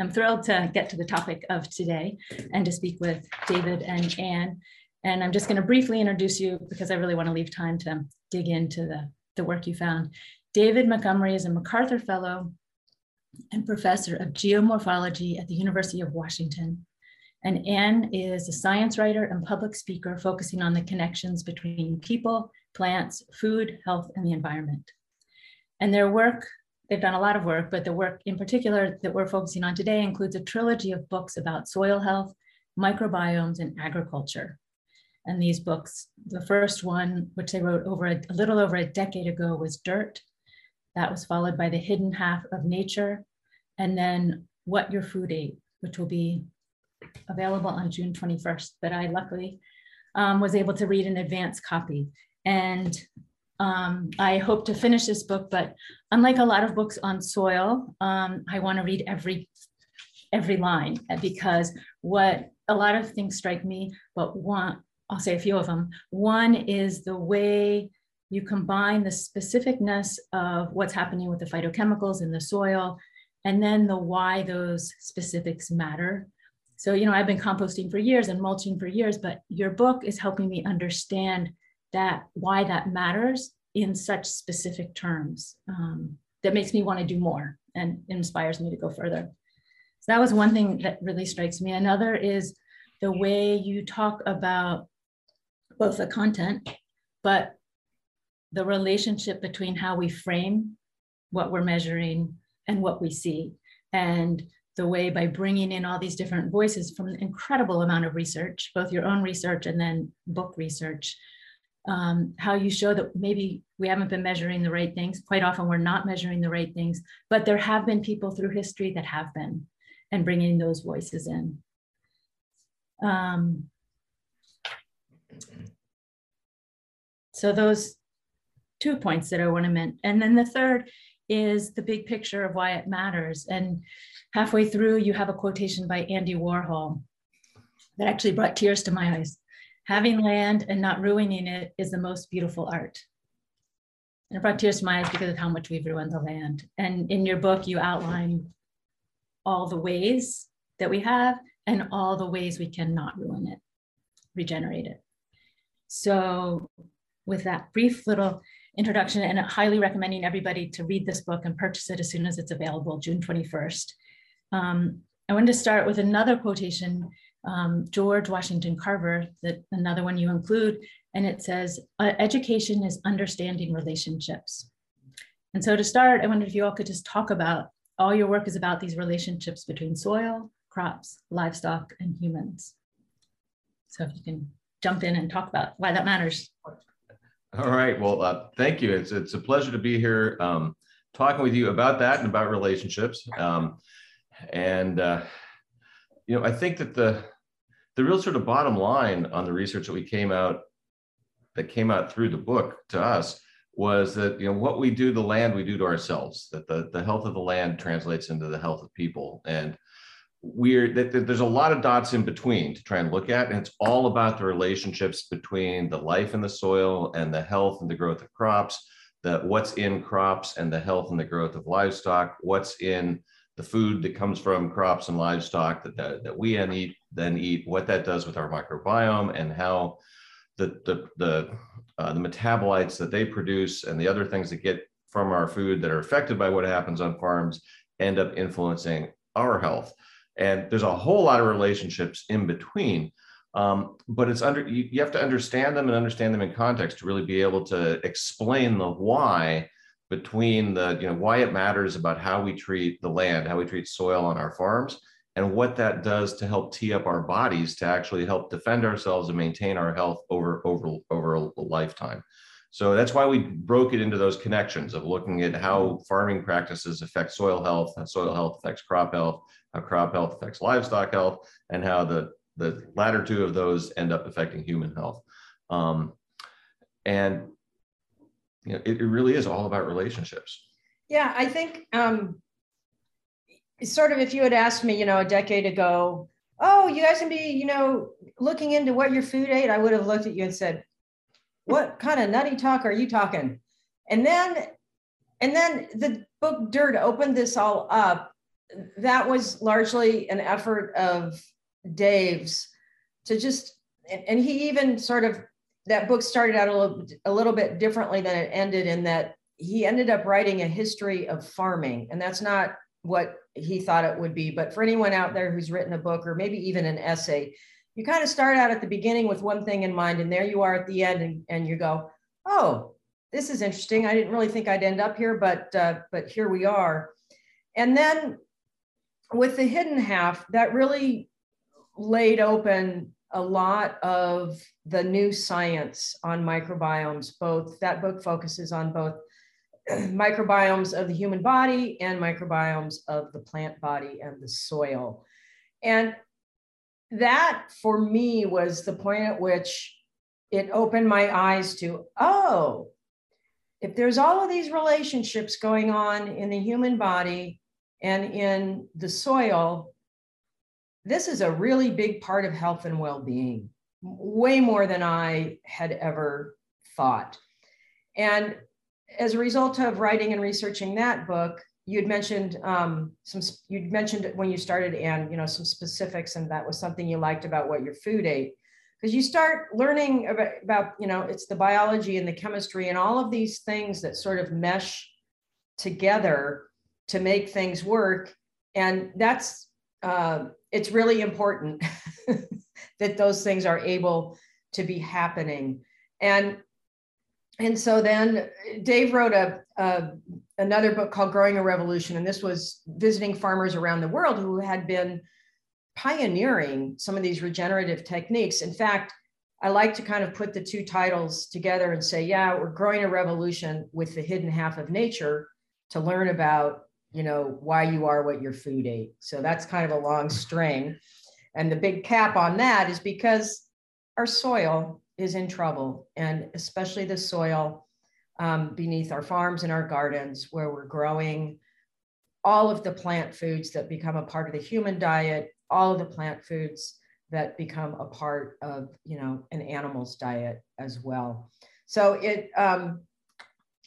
I'm thrilled to get to the topic of today and to speak with David and Anne. And I'm just going to briefly introduce you because I really want to leave time to dig into the, the work you found. David Montgomery is a MacArthur Fellow and Professor of Geomorphology at the University of Washington. And Anne is a science writer and public speaker focusing on the connections between people, plants, food, health, and the environment. And their work, they've done a lot of work, but the work in particular that we're focusing on today includes a trilogy of books about soil health, microbiomes, and agriculture. And these books, the first one, which they wrote over a, a little over a decade ago, was Dirt. That was followed by The Hidden Half of Nature, and then What Your Food Ate, which will be available on June 21st, but I luckily um, was able to read an advance copy. And um, I hope to finish this book, but unlike a lot of books on soil, um, I want to read every every line because what a lot of things strike me, but one, I'll say a few of them. One is the way you combine the specificness of what's happening with the phytochemicals in the soil, and then the why those specifics matter. So, you know, I've been composting for years and mulching for years, but your book is helping me understand that why that matters in such specific terms um, that makes me want to do more and inspires me to go further. So that was one thing that really strikes me. Another is the way you talk about both the content, but the relationship between how we frame what we're measuring and what we see. And the way by bringing in all these different voices from an incredible amount of research, both your own research and then book research, um, how you show that maybe we haven't been measuring the right things. Quite often we're not measuring the right things, but there have been people through history that have been, and bringing those voices in. Um, so those two points that I want to mention. And then the third is the big picture of why it matters. And halfway through, you have a quotation by Andy Warhol that actually brought tears to my eyes. Having land and not ruining it is the most beautiful art. And it brought tears to my eyes because of how much we've ruined the land. And in your book, you outline all the ways that we have and all the ways we cannot ruin it, regenerate it. So, with that brief little introduction, and highly recommending everybody to read this book and purchase it as soon as it's available, June 21st. Um, I wanted to start with another quotation, um, George Washington Carver, that another one you include, and it says, education is understanding relationships. And so to start, I wondered if you all could just talk about, all your work is about these relationships between soil, crops, livestock, and humans. So if you can jump in and talk about why that matters. All right, well, uh, thank you. It's, it's a pleasure to be here um, talking with you about that and about relationships. Um, and uh, you know, I think that the the real sort of bottom line on the research that we came out that came out through the book to us was that you know what we do the land we do to ourselves that the, the health of the land translates into the health of people. And we're that, there's a lot of dots in between to try and look at. And it's all about the relationships between the life in the soil and the health and the growth of crops that what's in crops and the health and the growth of livestock what's in the food that comes from crops and livestock that, that, that we then eat, then eat, what that does with our microbiome and how the, the, the, uh, the metabolites that they produce and the other things that get from our food that are affected by what happens on farms end up influencing our health. And there's a whole lot of relationships in between. Um, but it's under you, you have to understand them and understand them in context to really be able to explain the why between the, you know, why it matters about how we treat the land, how we treat soil on our farms, and what that does to help tee up our bodies to actually help defend ourselves and maintain our health over, over, over a lifetime. So that's why we broke it into those connections of looking at how farming practices affect soil health, how soil health affects crop health, how crop health affects livestock health, and how the, the latter two of those end up affecting human health. Um, and you know, it, it really is all about relationships. Yeah, I think um, sort of if you had asked me, you know, a decade ago, oh, you guys can be, you know, looking into what your food ate, I would have looked at you and said, what kind of nutty talk are you talking? And then, and then the book Dirt opened this all up that was largely an effort of Dave's to just, and, and he even sort of, that book started out a little, a little bit differently than it ended in that he ended up writing a history of farming. And that's not what he thought it would be. But for anyone out there who's written a book or maybe even an essay, you kind of start out at the beginning with one thing in mind, and there you are at the end, and, and you go, oh, this is interesting. I didn't really think I'd end up here, but uh, but here we are. And then with the hidden half, that really laid open a lot of the new science on microbiomes. Both that book focuses on both microbiomes of the human body and microbiomes of the plant body and the soil. And that for me was the point at which it opened my eyes to, oh, if there's all of these relationships going on in the human body and in the soil, this is a really big part of health and well being, way more than I had ever thought. And as a result of writing and researching that book, you'd mentioned um, some you'd mentioned when you started and you know some specifics and that was something you liked about what your food ate because you start learning about, about you know it's the biology and the chemistry and all of these things that sort of mesh together to make things work and that's uh, it's really important that those things are able to be happening and and so then Dave wrote a, a, another book called Growing a Revolution, and this was visiting farmers around the world who had been pioneering some of these regenerative techniques. In fact, I like to kind of put the two titles together and say, yeah, we're growing a revolution with the hidden half of nature to learn about, you know, why you are what your food ate. So that's kind of a long string. And the big cap on that is because our soil is in trouble, and especially the soil um, beneath our farms and our gardens where we're growing all of the plant foods that become a part of the human diet, all of the plant foods that become a part of you know an animal's diet as well. So it um,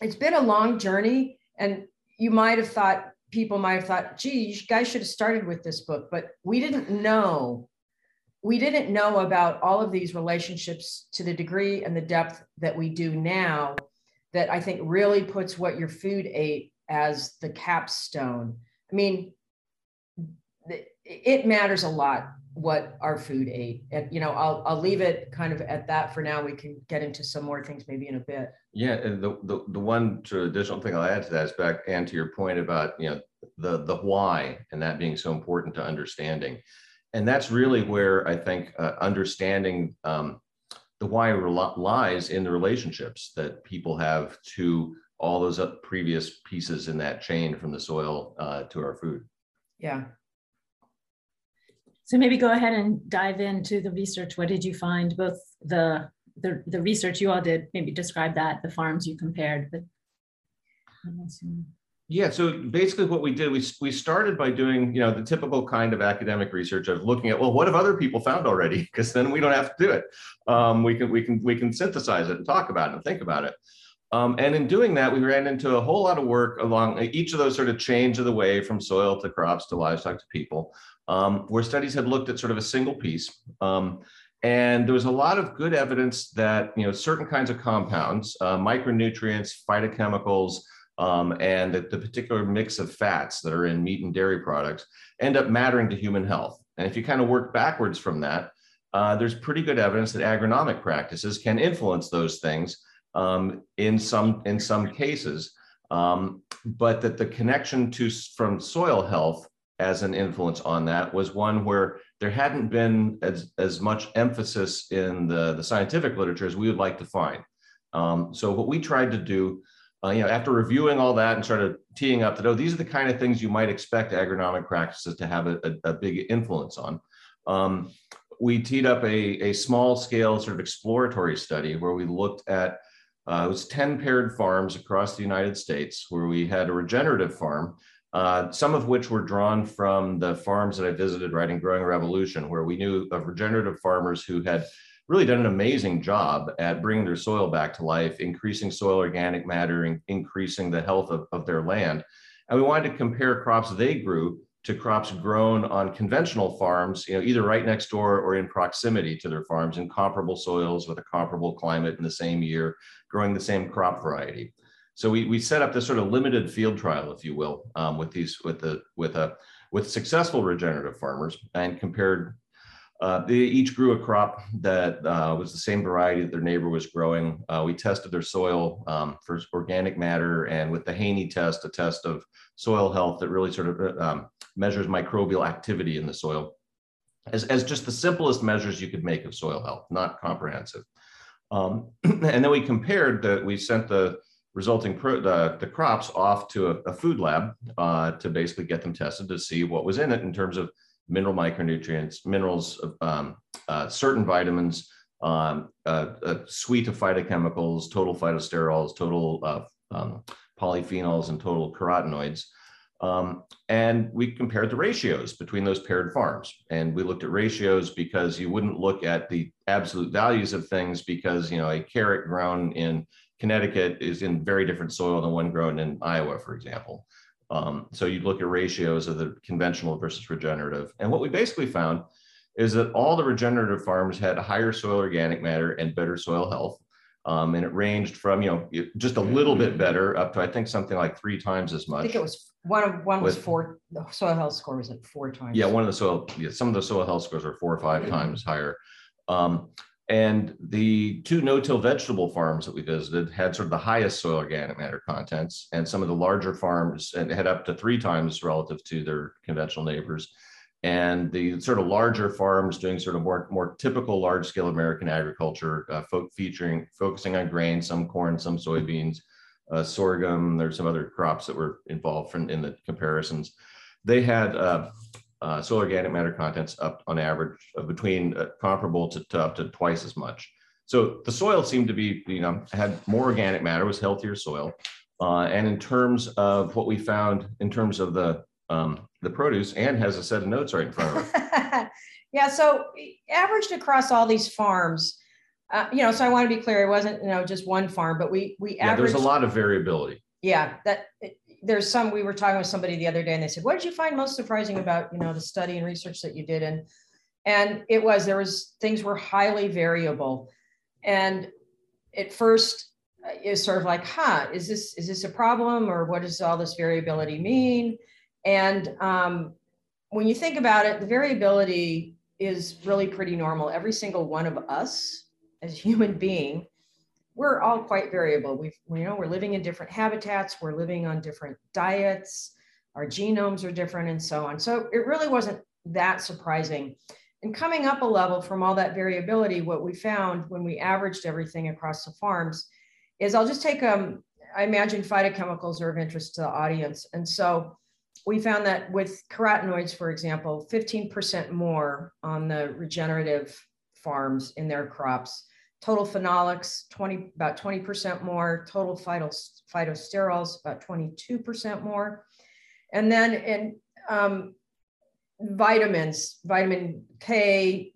it's been a long journey, and you might have thought people might have thought, "Gee, you guys should have started with this book," but we didn't know we didn't know about all of these relationships to the degree and the depth that we do now that I think really puts what your food ate as the capstone. I mean, it matters a lot what our food ate. And, you know, I'll, I'll leave it kind of at that for now. We can get into some more things maybe in a bit. Yeah. And the, the, the one additional thing I'll add to that is back and to your point about, you know, the, the why and that being so important to understanding and that's really where I think uh, understanding um, the why lies in the relationships that people have to all those previous pieces in that chain from the soil uh, to our food. Yeah. So maybe go ahead and dive into the research. What did you find? Both the the, the research you all did, maybe describe that, the farms you compared, but yeah, so basically what we did, we, we started by doing, you know, the typical kind of academic research of looking at, well, what have other people found already? Because then we don't have to do it. Um, we can we can we can synthesize it and talk about it and think about it. Um, and in doing that, we ran into a whole lot of work along each of those sort of change of the way from soil to crops to livestock to people, um, where studies had looked at sort of a single piece. Um, and there was a lot of good evidence that you know certain kinds of compounds, uh, micronutrients, phytochemicals, um, and the, the, particular mix of fats that are in meat and dairy products end up mattering to human health. And if you kind of work backwards from that, uh, there's pretty good evidence that agronomic practices can influence those things um, in some in some cases, um, but that the connection to from soil health as an influence on that was one where there hadn't been as, as much emphasis in the, the scientific literature as we would like to find. Um, so what we tried to do uh, you know, after reviewing all that and sort of teeing up that, oh, these are the kind of things you might expect agronomic practices to have a, a, a big influence on. Um, we teed up a, a small scale sort of exploratory study where we looked at, uh, it was 10 paired farms across the United States where we had a regenerative farm, uh, some of which were drawn from the farms that I visited writing Growing Revolution, where we knew of regenerative farmers who had really done an amazing job at bringing their soil back to life, increasing soil organic matter, and increasing the health of, of their land. And we wanted to compare crops they grew to crops grown on conventional farms, you know, either right next door or in proximity to their farms in comparable soils with a comparable climate in the same year, growing the same crop variety. So we, we set up this sort of limited field trial, if you will, um, with these with the with a with successful regenerative farmers and compared. Uh, they each grew a crop that uh, was the same variety that their neighbor was growing. Uh, we tested their soil um, for organic matter, and with the Haney test, a test of soil health that really sort of um, measures microbial activity in the soil, as, as just the simplest measures you could make of soil health, not comprehensive. Um, and then we compared that. We sent the resulting pro, the, the crops off to a, a food lab uh, to basically get them tested to see what was in it in terms of mineral micronutrients, minerals, um, uh, certain vitamins, um, a suite of phytochemicals, total phytosterols, total uh, um, polyphenols, and total carotenoids. Um, and we compared the ratios between those paired farms. And we looked at ratios because you wouldn't look at the absolute values of things because, you know, a carrot grown in Connecticut is in very different soil than one grown in Iowa, for example. Um, so you look at ratios of the conventional versus regenerative. And what we basically found is that all the regenerative farms had higher soil organic matter and better soil health. Um, and it ranged from, you know, just a little bit better up to, I think, something like three times as much. I think it was one of one was four. The soil health score was at four times. Yeah, one of the soil, yeah, some of the soil health scores are four or five times higher. Um, and the two no-till vegetable farms that we visited had sort of the highest soil organic matter contents, and some of the larger farms had up to three times relative to their conventional neighbors. And the sort of larger farms doing sort of more, more typical large-scale American agriculture, uh, featuring focusing on grain, some corn, some soybeans, uh, sorghum. There's some other crops that were involved in, in the comparisons. They had uh, uh, soil organic matter contents up on average of between uh, comparable to, to, up to twice as much. So the soil seemed to be, you know, had more organic matter, was healthier soil. Uh, and in terms of what we found in terms of the um, the produce, Anne has a set of notes right in front of her. yeah, so averaged across all these farms, uh, you know, so I want to be clear, it wasn't, you know, just one farm, but we we yeah. There's a lot of variability. Yeah, that there's some we were talking with somebody the other day and they said what did you find most surprising about you know the study and research that you did? And and it was there was things were highly variable. And at first uh, is sort of like huh is this is this a problem or what does all this variability mean? And um, when you think about it the variability is really pretty normal. Every single one of us as human being we're all quite variable. We've, you know, we're living in different habitats, we're living on different diets, our genomes are different, and so on. So it really wasn't that surprising. And coming up a level from all that variability, what we found when we averaged everything across the farms is I'll just take um, I imagine phytochemicals are of interest to the audience. And so we found that with carotenoids, for example, 15% more on the regenerative farms in their crops total phenolics 20 about 20% more total phytos, phytosterols about 22% more. And then in um, vitamins vitamin k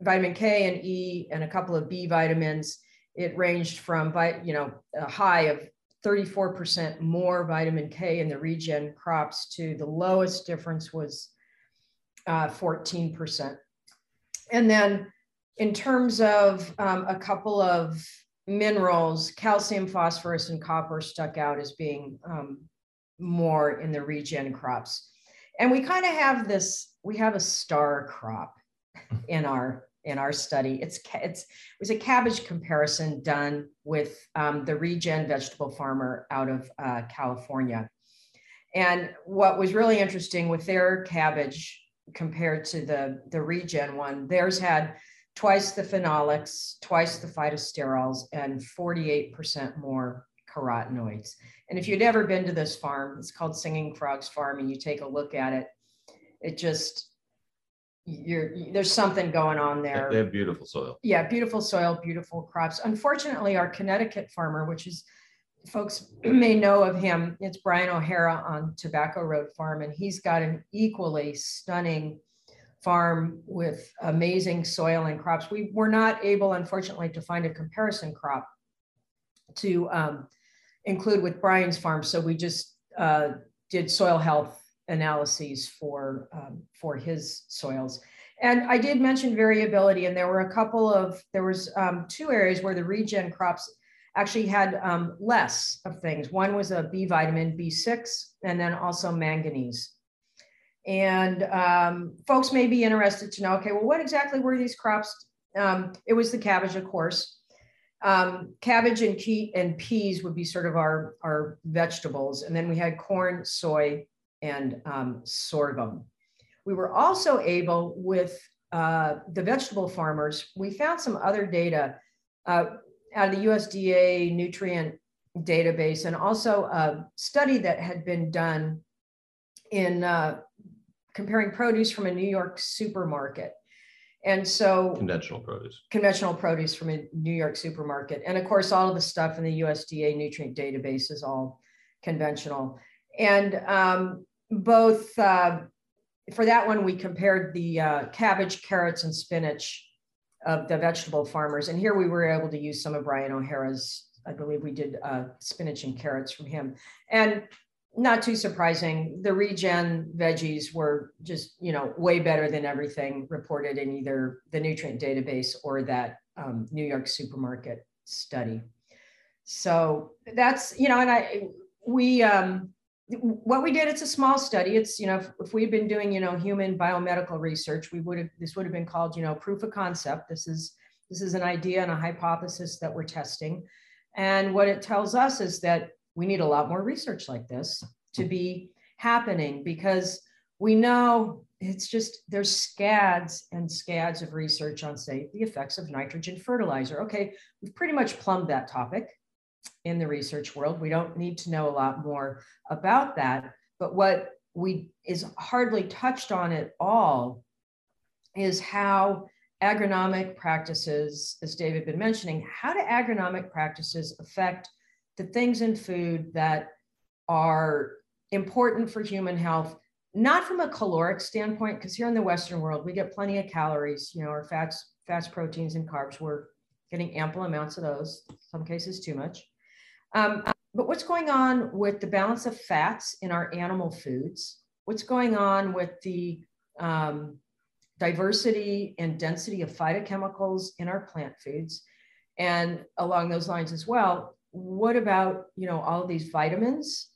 vitamin k and e and a couple of b vitamins. It ranged from you know a high of 34% more vitamin k in the regen crops to the lowest difference was uh, 14% and then in terms of um, a couple of minerals, calcium, phosphorus, and copper stuck out as being um, more in the regen crops. And we kind of have this, we have a star crop in our in our study. It's it's it was a cabbage comparison done with um, the regen vegetable farmer out of uh, California. And what was really interesting with their cabbage compared to the the regen one, theirs had twice the phenolics, twice the phytosterols, and 48% more carotenoids. And if you'd ever been to this farm, it's called Singing Frogs Farm, and you take a look at it, it just, you're, there's something going on there. They have beautiful soil. Yeah, beautiful soil, beautiful crops. Unfortunately, our Connecticut farmer, which is folks may know of him, it's Brian O'Hara on Tobacco Road Farm, and he's got an equally stunning farm with amazing soil and crops. We were not able, unfortunately, to find a comparison crop to um, include with Brian's farm. So we just uh, did soil health analyses for, um, for his soils. And I did mention variability, and there were a couple of, there was um, two areas where the regen crops actually had um, less of things. One was a B vitamin, B6, and then also manganese. And um, folks may be interested to know, okay, well, what exactly were these crops? Um, it was the cabbage, of course. Um, cabbage and, key, and peas would be sort of our, our vegetables. And then we had corn, soy, and um, sorghum. We were also able with uh, the vegetable farmers, we found some other data uh, out of the USDA nutrient database and also a study that had been done in uh, comparing produce from a New York supermarket. And so conventional produce, conventional produce from a New York supermarket. And of course, all of the stuff in the USDA nutrient database is all conventional. And um, both uh, for that one, we compared the uh, cabbage, carrots, and spinach of the vegetable farmers. And here we were able to use some of Brian O'Hara's, I believe we did uh, spinach and carrots from him. And not too surprising, the regen veggies were just, you know, way better than everything reported in either the nutrient database or that um, New York supermarket study. So that's, you know, and I, we, um, what we did, it's a small study. It's, you know, if, if we'd been doing, you know, human biomedical research, we would have, this would have been called, you know, proof of concept. This is, this is an idea and a hypothesis that we're testing. And what it tells us is that we need a lot more research like this to be mm-hmm. happening because we know it's just there's scads and scads of research on say the effects of nitrogen fertilizer okay we've pretty much plumbed that topic in the research world. We don't need to know a lot more about that. But what we is hardly touched on at all is how agronomic practices, as David been mentioning, how do agronomic practices affect the things in food that are important for human health, not from a caloric standpoint, because here in the Western world, we get plenty of calories, you know, our fats, fats, proteins, and carbs. We're getting ample amounts of those, some cases too much. Um, but what's going on with the balance of fats in our animal foods? What's going on with the um, diversity and density of phytochemicals in our plant foods? And along those lines as well, what about you know all these vitamins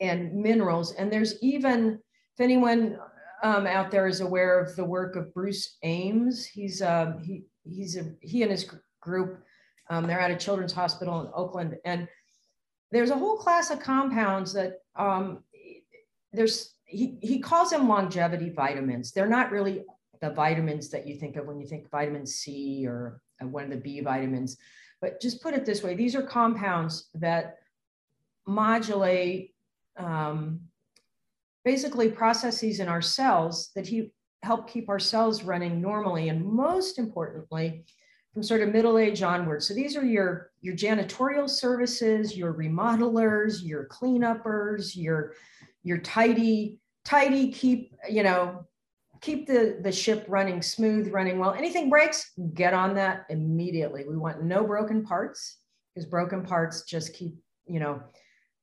and minerals? And there's even if anyone um, out there is aware of the work of Bruce Ames, he's uh, he he's a, he and his group um, they're at a children's hospital in Oakland. And there's a whole class of compounds that um, there's, he, he calls them longevity vitamins. They're not really the vitamins that you think of when you think vitamin C or uh, one of the B vitamins. But just put it this way these are compounds that modulate um, basically processes in our cells that he help keep our cells running normally. And most importantly, from sort of middle age onward. So these are your, your janitorial services, your remodelers, your cleanuppers, your, your tidy, tidy, keep, you know, keep the, the ship running smooth, running well. Anything breaks, get on that immediately. We want no broken parts because broken parts just keep, you know,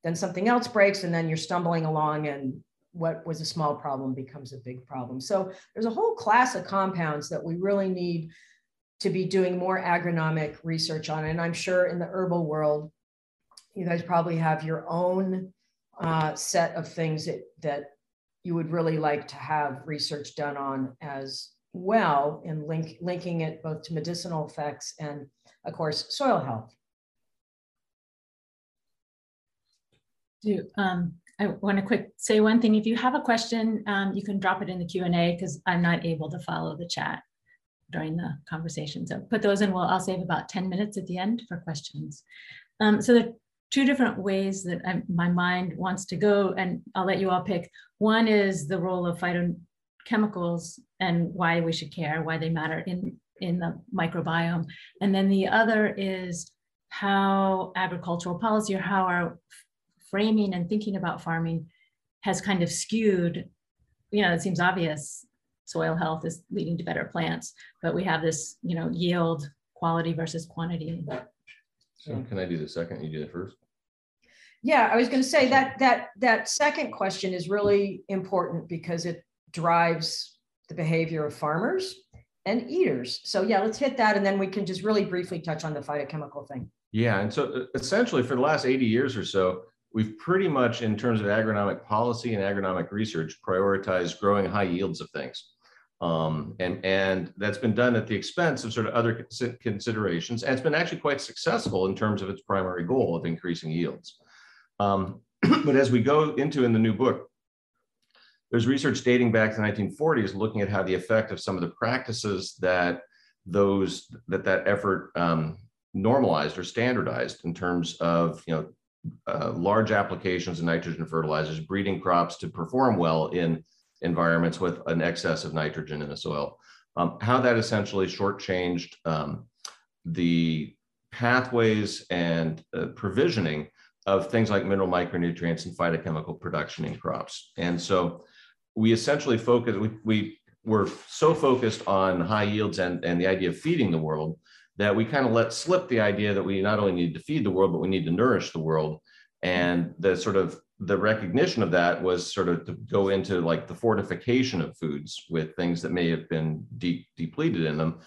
then something else breaks and then you're stumbling along and what was a small problem becomes a big problem. So there's a whole class of compounds that we really need to be doing more agronomic research on. And I'm sure in the herbal world, you guys probably have your own uh, set of things that, that you would really like to have research done on as well in link, linking it both to medicinal effects and of course, soil health. Do, um, I want to quick say one thing. If you have a question, um, you can drop it in the Q&A because I'm not able to follow the chat during the conversation. So put those in. Well, I'll save about 10 minutes at the end for questions. Um, so the two different ways that I, my mind wants to go, and I'll let you all pick. One is the role of phytochemicals and why we should care, why they matter in, in the microbiome. And then the other is how agricultural policy or how our framing and thinking about farming has kind of skewed, you know, it seems obvious soil health is leading to better plants, but we have this, you know, yield quality versus quantity. So can I do the second? You do the first? Yeah, I was going to say that that that second question is really important because it drives the behavior of farmers and eaters. So yeah, let's hit that, and then we can just really briefly touch on the phytochemical thing. Yeah, and so uh, essentially for the last 80 years or so, we've pretty much, in terms of agronomic policy and agronomic research, prioritized growing high yields of things. Um, and, and that's been done at the expense of sort of other considerations. And it's been actually quite successful in terms of its primary goal of increasing yields. Um, but as we go into in the new book, there's research dating back to the 1940s looking at how the effect of some of the practices that those that that effort um, normalized or standardized in terms of you know uh, large applications of nitrogen fertilizers, breeding crops to perform well in environments with an excess of nitrogen in the soil. Um, how that essentially shortchanged um, the pathways and uh, provisioning of things like mineral micronutrients and phytochemical production in crops. And so we essentially focus, we, we were so focused on high yields and, and the idea of feeding the world that we kind of let slip the idea that we not only need to feed the world, but we need to nourish the world. And the sort of the recognition of that was sort of to go into like the fortification of foods with things that may have been de- depleted in them.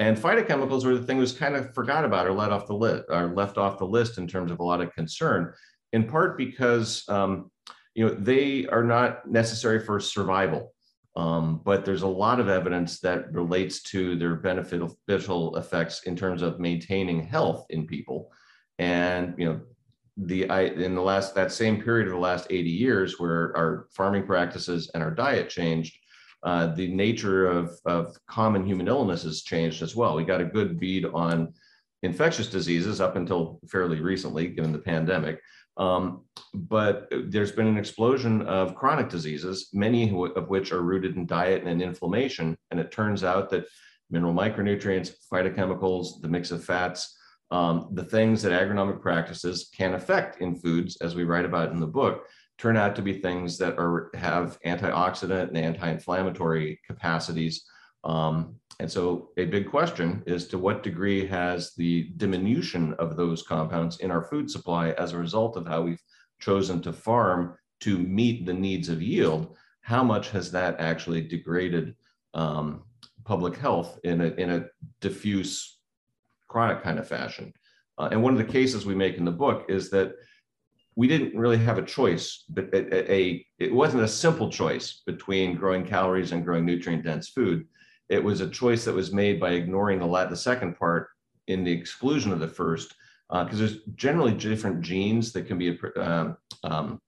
And phytochemicals were the thing that was kind of forgot about or let off the list or left off the list in terms of a lot of concern, in part because um, you know they are not necessary for survival. Um, but there's a lot of evidence that relates to their beneficial effects in terms of maintaining health in people. And you know, the I, in the last that same period of the last 80 years, where our farming practices and our diet changed, uh, the nature of, of common human illness has changed as well. We got a good bead on infectious diseases up until fairly recently, given the pandemic. Um, but there's been an explosion of chronic diseases, many of which are rooted in diet and inflammation. And it turns out that mineral micronutrients, phytochemicals, the mix of fats, um, the things that agronomic practices can affect in foods, as we write about in the book, turn out to be things that are have antioxidant and anti-inflammatory capacities. Um, and so a big question is to what degree has the diminution of those compounds in our food supply as a result of how we've chosen to farm to meet the needs of yield, how much has that actually degraded um, public health in a, in a diffuse chronic kind of fashion? Uh, and one of the cases we make in the book is that we didn't really have a choice, but a, a, it wasn't a simple choice between growing calories and growing nutrient dense food. It was a choice that was made by ignoring the, the second part in the exclusion of the first, because uh, there's generally different genes that can be um, um,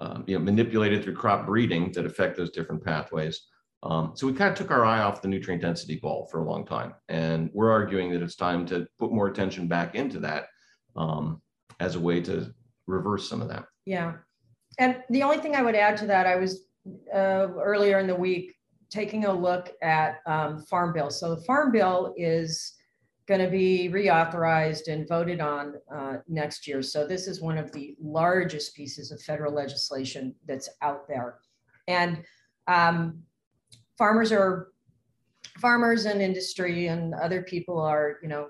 um, you know, manipulated through crop breeding that affect those different pathways. Um, so we kind of took our eye off the nutrient density ball for a long time. And we're arguing that it's time to put more attention back into that um, as a way to reverse some of that. Yeah. And the only thing I would add to that, I was uh, earlier in the week taking a look at um, Farm Bill. So the Farm Bill is going to be reauthorized and voted on uh, next year. So this is one of the largest pieces of federal legislation that's out there. And um, farmers are farmers and industry and other people are, you know,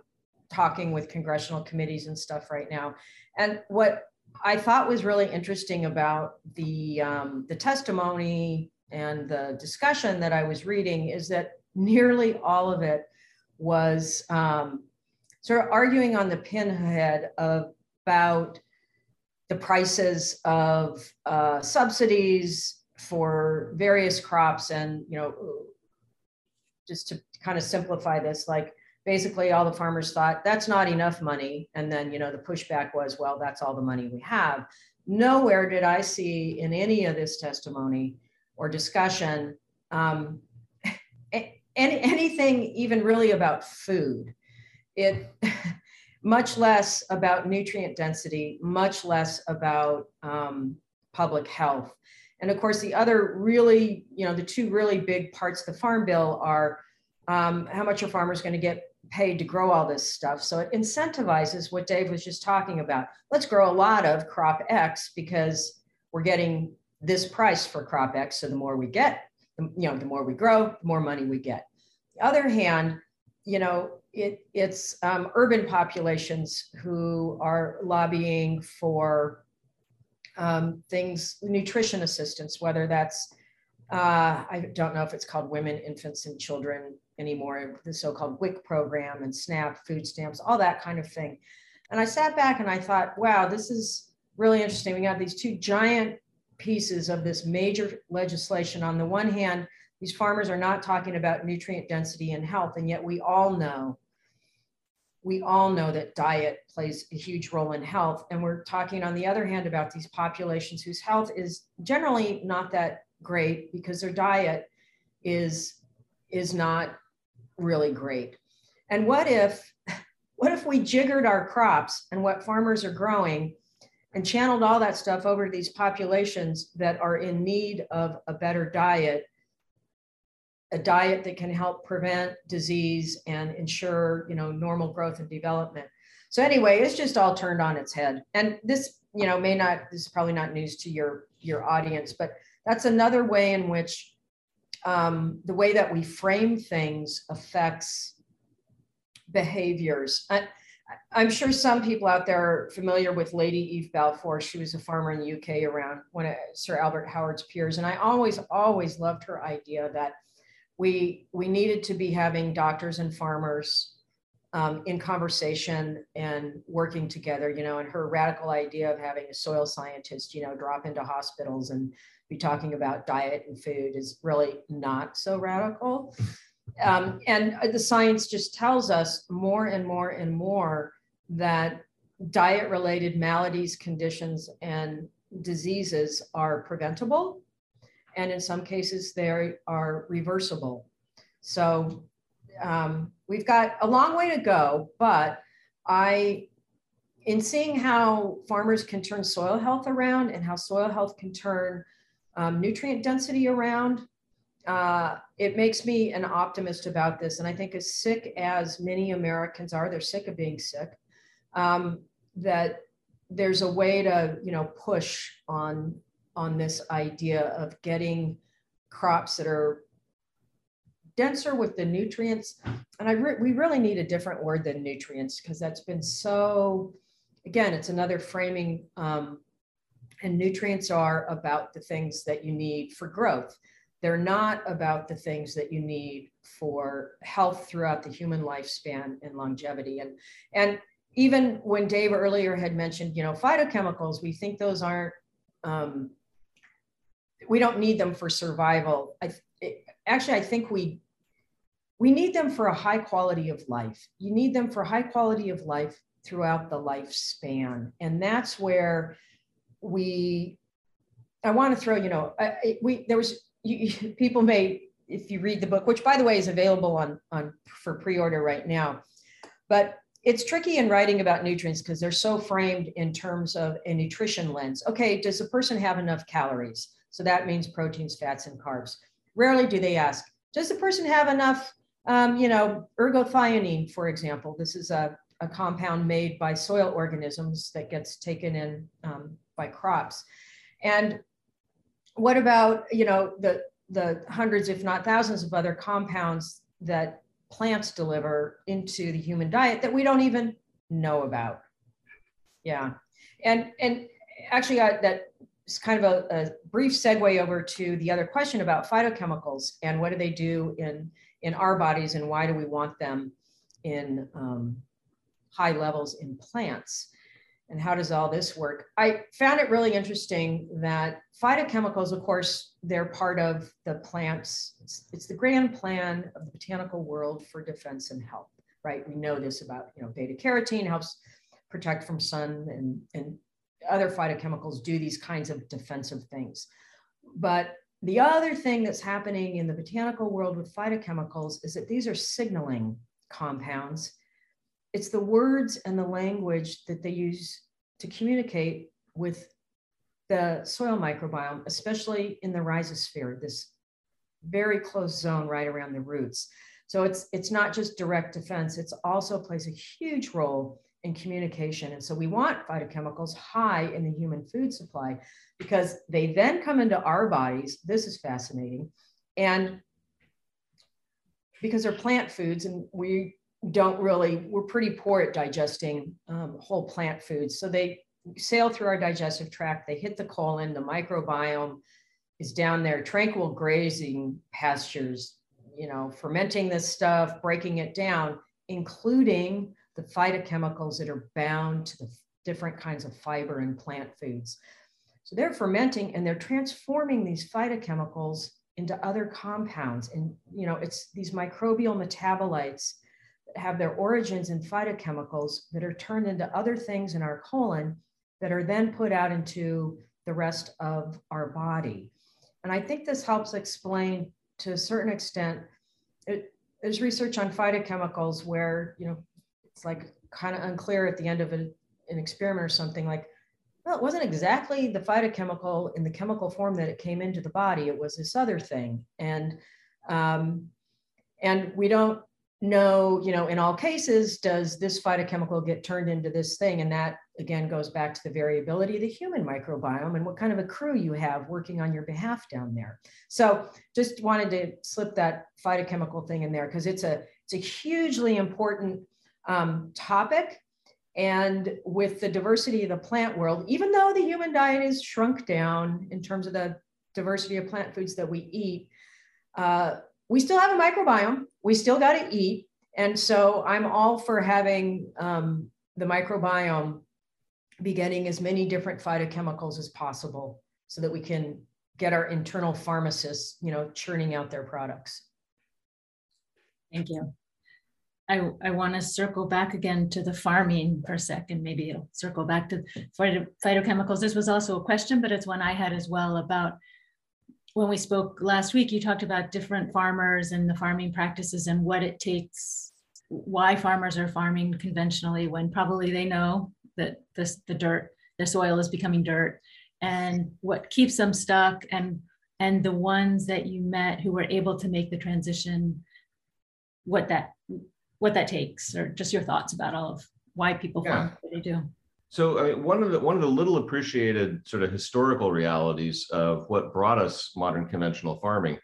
talking with congressional committees and stuff right now. And what I thought was really interesting about the um, the testimony and the discussion that I was reading is that nearly all of it was um, sort of arguing on the pinhead about the prices of uh, subsidies for various crops and you know just to kind of simplify this like basically all the farmers thought that's not enough money. And then, you know, the pushback was, well, that's all the money we have. Nowhere did I see in any of this testimony or discussion um, any, anything even really about food. It much less about nutrient density, much less about um, public health. And of course, the other really, you know, the two really big parts of the Farm Bill are um, how much are farmers going to get paid to grow all this stuff. So it incentivizes what Dave was just talking about. Let's grow a lot of crop X because we're getting this price for crop X. So the more we get, you know, the more we grow, the more money we get. The other hand, you know, it, it's um, urban populations who are lobbying for um, things, nutrition assistance, whether that's, uh, I don't know if it's called women, infants, and children anymore, the so-called WIC program and SNAP, food stamps, all that kind of thing. And I sat back and I thought, wow, this is really interesting. We got these two giant pieces of this major legislation. On the one hand, these farmers are not talking about nutrient density and health, and yet we all know we all know that diet plays a huge role in health. And we're talking, on the other hand, about these populations whose health is generally not that great because their diet is, is not really great. And what if, what if we jiggered our crops and what farmers are growing and channeled all that stuff over to these populations that are in need of a better diet a diet that can help prevent disease and ensure you know normal growth and development so anyway it's just all turned on its head and this you know may not this is probably not news to your your audience but that's another way in which um, the way that we frame things affects behaviors. I, i'm sure some people out there are familiar with lady eve balfour. She was a farmer in the uk around one of sir albert howard's peers and i always always loved her idea that we we needed to be having doctors and farmers um, in conversation and working together you know and her radical idea of having a soil scientist you know drop into hospitals and be talking about diet and food is really not so radical um, and the science just tells us more and more and more that diet related maladies conditions and diseases are preventable and in some cases they are reversible. So um, we've got a long way to go, but I, in seeing how farmers can turn soil health around and how soil health can turn um, nutrient density around, uh, it makes me an optimist about this. And I think as sick as many Americans are, they're sick of being sick, um, that there's a way to, you know, push on on this idea of getting crops that are denser with the nutrients. And I re we really need a different word than nutrients because that's been so, again, it's another framing. Um, and nutrients are about the things that you need for growth. They're not about the things that you need for health throughout the human lifespan and longevity. And, and even when Dave earlier had mentioned, you know, phytochemicals, we think those aren't um, we don't need them for survival. I, actually, I think we we need them for a high quality of life. You need them for high quality of life throughout the lifespan, and that's where we. I want to throw, you know, I, we there was you, people may if you read the book, which by the way is available on on for pre-order right now, but it's tricky in writing about nutrients because they're so framed in terms of a nutrition lens. Okay, does a person have enough calories? So that means proteins, fats, and carbs. Rarely do they ask, does the person have enough, um, you know, ergothioneine, for example? This is a, a compound made by soil organisms that gets taken in um, by crops. And what about, you know, the, the hundreds, if not thousands of other compounds that plants deliver into the human diet that we don't even know about? Yeah. And, and actually that it's kind of a, a, brief segue over to the other question about phytochemicals and what do they do in, in our bodies and why do we want them in um, high levels in plants? And how does all this work? I found it really interesting that phytochemicals, of course, they're part of the plants. It's, it's the grand plan of the botanical world for defense and health, right? We know this about, you know, beta carotene helps protect from sun and, and other phytochemicals do these kinds of defensive things. But the other thing that's happening in the botanical world with phytochemicals is that these are signaling compounds. It's the words and the language that they use to communicate with the soil microbiome, especially in the rhizosphere, this very close zone right around the roots. So it's, it's not just direct defense, it also plays a huge role in communication. And so we want phytochemicals high in the human food supply because they then come into our bodies. This is fascinating. And because they're plant foods and we don't really, we're pretty poor at digesting um, whole plant foods. So they, sail through our digestive tract, they hit the colon, the microbiome is down there, tranquil grazing pastures, you know, fermenting this stuff, breaking it down, including the phytochemicals that are bound to the different kinds of fiber and plant foods. So they're fermenting and they're transforming these phytochemicals into other compounds. And, you know, it's these microbial metabolites have their origins in phytochemicals that are turned into other things in our colon that are then put out into the rest of our body. And I think this helps explain to a certain extent. It, there's research on phytochemicals where, you know, it's like kind of unclear at the end of a, an experiment or something like, well, it wasn't exactly the phytochemical in the chemical form that it came into the body. It was this other thing. And, um, and we don't know, you know, in all cases, does this phytochemical get turned into this thing? And that again goes back to the variability of the human microbiome and what kind of a crew you have working on your behalf down there. So just wanted to slip that phytochemical thing in there because it's a it's a hugely important um, topic. And with the diversity of the plant world, even though the human diet is shrunk down in terms of the diversity of plant foods that we eat, uh, we still have a microbiome. We still got to eat. And so I'm all for having um, the microbiome be getting as many different phytochemicals as possible so that we can get our internal pharmacists, you know, churning out their products. Thank you. I, I want to circle back again to the farming for a second. Maybe it'll circle back to phyto, phytochemicals. This was also a question, but it's one I had as well about when we spoke last week, you talked about different farmers and the farming practices and what it takes, why farmers are farming conventionally when probably they know that this, the dirt, the soil is becoming dirt and what keeps them stuck and and the ones that you met who were able to make the transition what that what that takes or just your thoughts about all of why people yeah. farm what they do so I mean, one of the one of the little appreciated sort of historical realities of what brought us modern conventional farming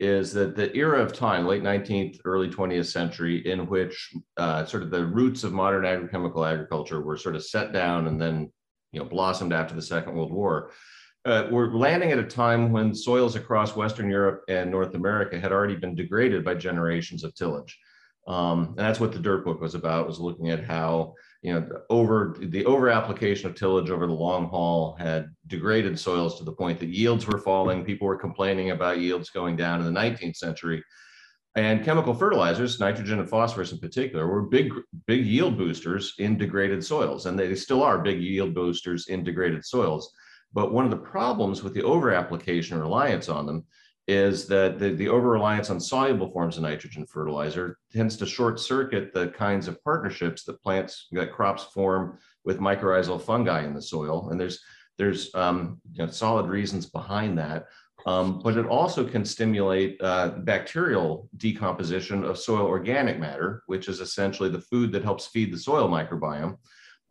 is that the era of time, late 19th, early 20th century, in which uh, sort of the roots of modern agrochemical agriculture were sort of set down and then you know blossomed after the Second World War. Uh, we're landing at a time when soils across Western Europe and North America had already been degraded by generations of tillage. Um, and that's what the dirt book was about, was looking at how you know, over the over application of tillage over the long haul had degraded soils to the point that yields were falling. People were complaining about yields going down in the 19th century. And chemical fertilizers, nitrogen and phosphorus in particular, were big, big yield boosters in degraded soils. And they still are big yield boosters in degraded soils. But one of the problems with the over application reliance on them is that the, the over reliance on soluble forms of nitrogen fertilizer tends to short circuit the kinds of partnerships that plants that crops form with mycorrhizal fungi in the soil. And there's there's um, you know, solid reasons behind that. Um, but it also can stimulate uh, bacterial decomposition of soil organic matter which is essentially the food that helps feed the soil microbiome.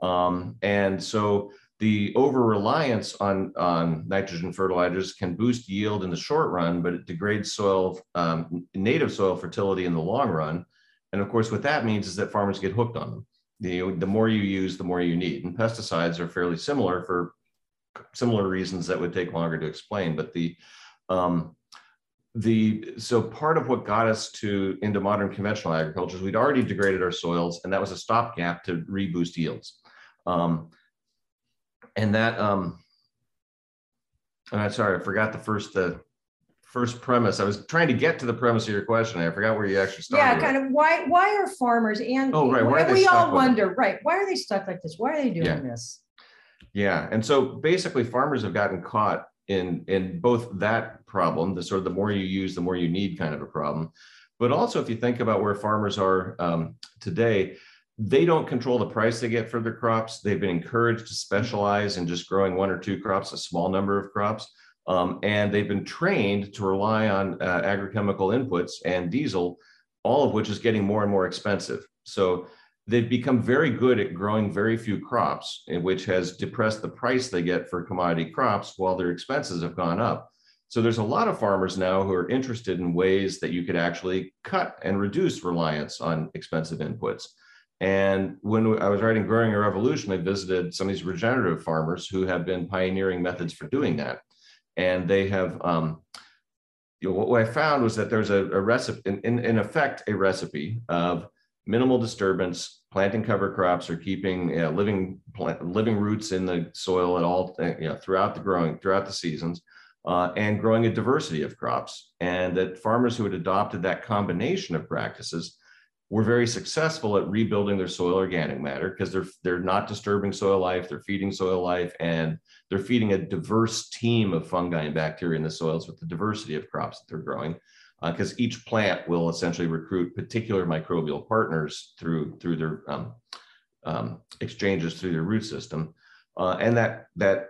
Um, and so the over reliance on, on nitrogen fertilizers can boost yield in the short run, but it degrades soil, um, native soil fertility in the long run. And of course, what that means is that farmers get hooked on them. The, the more you use, the more you need. And pesticides are fairly similar for similar reasons that would take longer to explain. But the, um, the so part of what got us to into modern conventional agriculture is we'd already degraded our soils, and that was a stopgap to reboost yields. Um, and that um and I'm sorry, I forgot the first the first premise. I was trying to get to the premise of your question. I forgot where you actually started. Yeah, kind of why why are farmers and oh right, why we all wonder it? right why are they stuck like this? Why are they doing yeah. this? Yeah, and so basically, farmers have gotten caught in in both that problem, the sort of the more you use, the more you need kind of a problem, but also if you think about where farmers are um, today they don't control the price they get for their crops. They've been encouraged to specialize in just growing one or two crops, a small number of crops. Um, and they've been trained to rely on uh, agrochemical inputs and diesel, all of which is getting more and more expensive. So they've become very good at growing very few crops, which has depressed the price they get for commodity crops while their expenses have gone up. So there's a lot of farmers now who are interested in ways that you could actually cut and reduce reliance on expensive inputs. And when I was writing Growing a Revolution, I visited some of these regenerative farmers who have been pioneering methods for doing that. And they have, um, you know, what I found was that there's a, a recipe, in, in, in effect, a recipe of minimal disturbance, planting cover crops or keeping you know, living plant, living roots in the soil at all, you know, throughout the growing, throughout the seasons, uh, and growing a diversity of crops. And that farmers who had adopted that combination of practices were very successful at rebuilding their soil organic matter because they're they're not disturbing soil life, they're feeding soil life, and they're feeding a diverse team of fungi and bacteria in the soils with the diversity of crops that they're growing. Because uh, each plant will essentially recruit particular microbial partners through through their um, um, exchanges through their root system, uh, and that that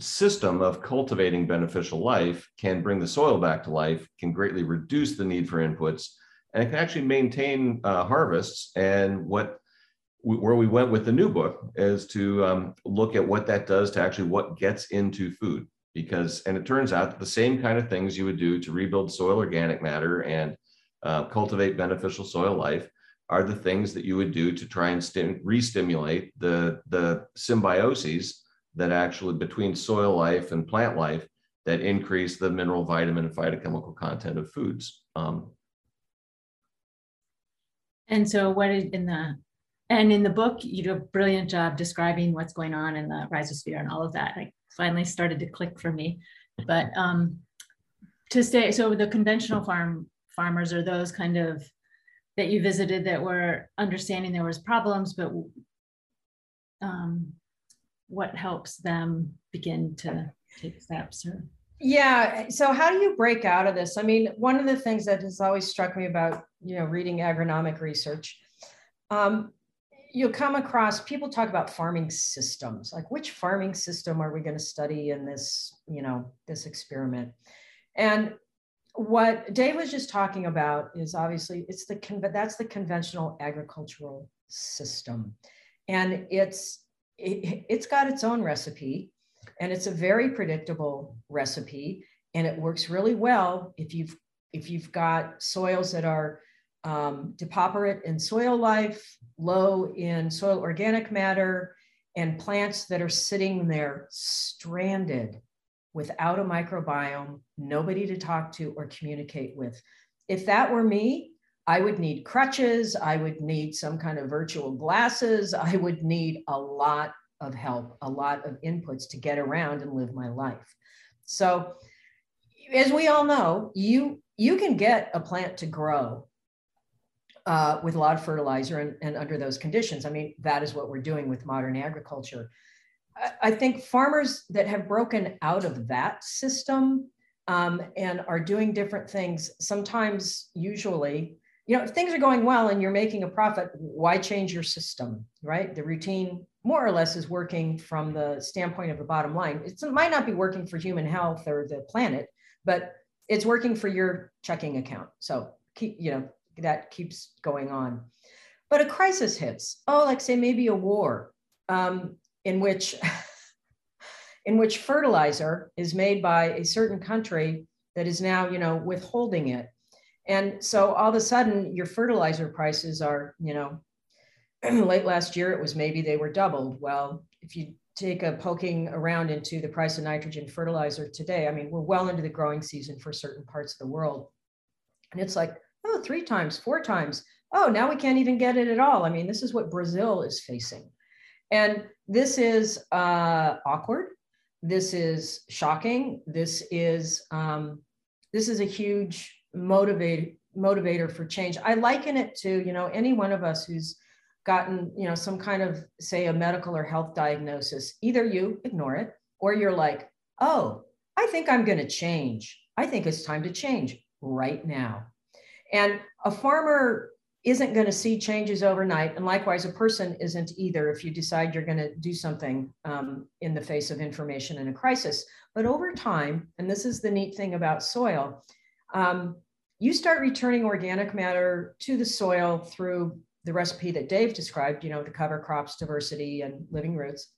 system of cultivating beneficial life can bring the soil back to life, can greatly reduce the need for inputs, and it can actually maintain uh, harvests. And what where we went with the new book is to um, look at what that does to actually what gets into food because and it turns out that the same kind of things you would do to rebuild soil organic matter and uh, cultivate beneficial soil life are the things that you would do to try and stim- re-stimulate the the symbioses that actually between soil life and plant life that increase the mineral vitamin and phytochemical content of foods um, and so what is in the and in the book, you do a brilliant job describing what's going on in the rhizosphere and all of that. I finally started to click for me. But um, to stay, so the conventional farm farmers are those kind of that you visited that were understanding there was problems, but um, what helps them begin to take steps or yeah so how do you break out of this? I mean one of the things that has always struck me about you know reading agronomic research um, you'll come across people talk about farming systems. Like which farming system are we going to study in this you know this experiment? And what dave was just talking about is obviously it's the that's the conventional agricultural system. And it's it, it's got its own recipe and it's a very predictable recipe and it works really well if you've if you've got soils that are um, depauperate in soil life, low in soil organic matter, and plants that are sitting there stranded without a microbiome, nobody to talk to or communicate with. If that were me, I would need crutches, I would need some kind of virtual glasses, I would need a lot of help, a lot of inputs to get around and live my life. So, as we all know, you you can get a plant to grow uh, with a lot of fertilizer and, and under those conditions. I mean, that is what we're doing with modern agriculture. I, I think farmers that have broken out of that system um, and are doing different things, sometimes, usually, you know, if things are going well and you're making a profit, why change your system, right? The routine more or less is working from the standpoint of the bottom line. It's, it might not be working for human health or the planet, but it's working for your checking account. So keep, you know, that keeps going on. But a crisis hits. Oh, like say maybe a war um, in which in which fertilizer is made by a certain country that is now, you know, withholding it. And so all of a sudden your fertilizer prices are, you know, late last year it was maybe they were doubled. Well, if you take a poking around into the price of nitrogen fertilizer today, I mean, we're well into the growing season for certain parts of the world. And it's like, oh, three times, four times. Oh, now we can't even get it at all. I mean, this is what Brazil is facing. And this is uh, awkward. This is shocking. This is um, this is a huge motivate, motivator for change. I liken it to you know any one of us who's gotten you know some kind of say a medical or health diagnosis. Either you ignore it or you're like, oh, I think I'm going to change. I think it's time to change right now. And a farmer isn't going to see changes overnight. And likewise, a person isn't either if you decide you're going to do something um, in the face of information in a crisis. But over time, and this is the neat thing about soil, um, you start returning organic matter to the soil through the recipe that Dave described, you know, to cover crops, diversity, and living roots.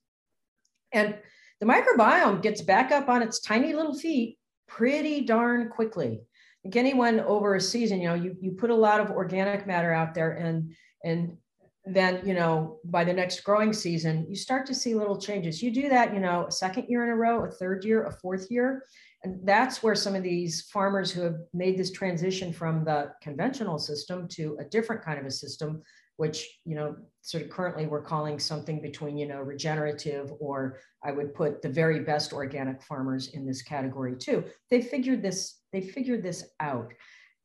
And the microbiome gets back up on its tiny little feet pretty darn quickly like anyone over a season, you know, you, you put a lot of organic matter out there and, and then you know by the next growing season you start to see little changes you do that you know a second year in a row a third year a fourth year and that's where some of these farmers who have made this transition from the conventional system to a different kind of a system which you know sort of currently we're calling something between you know regenerative or i would put the very best organic farmers in this category too. They figured this they figured this out.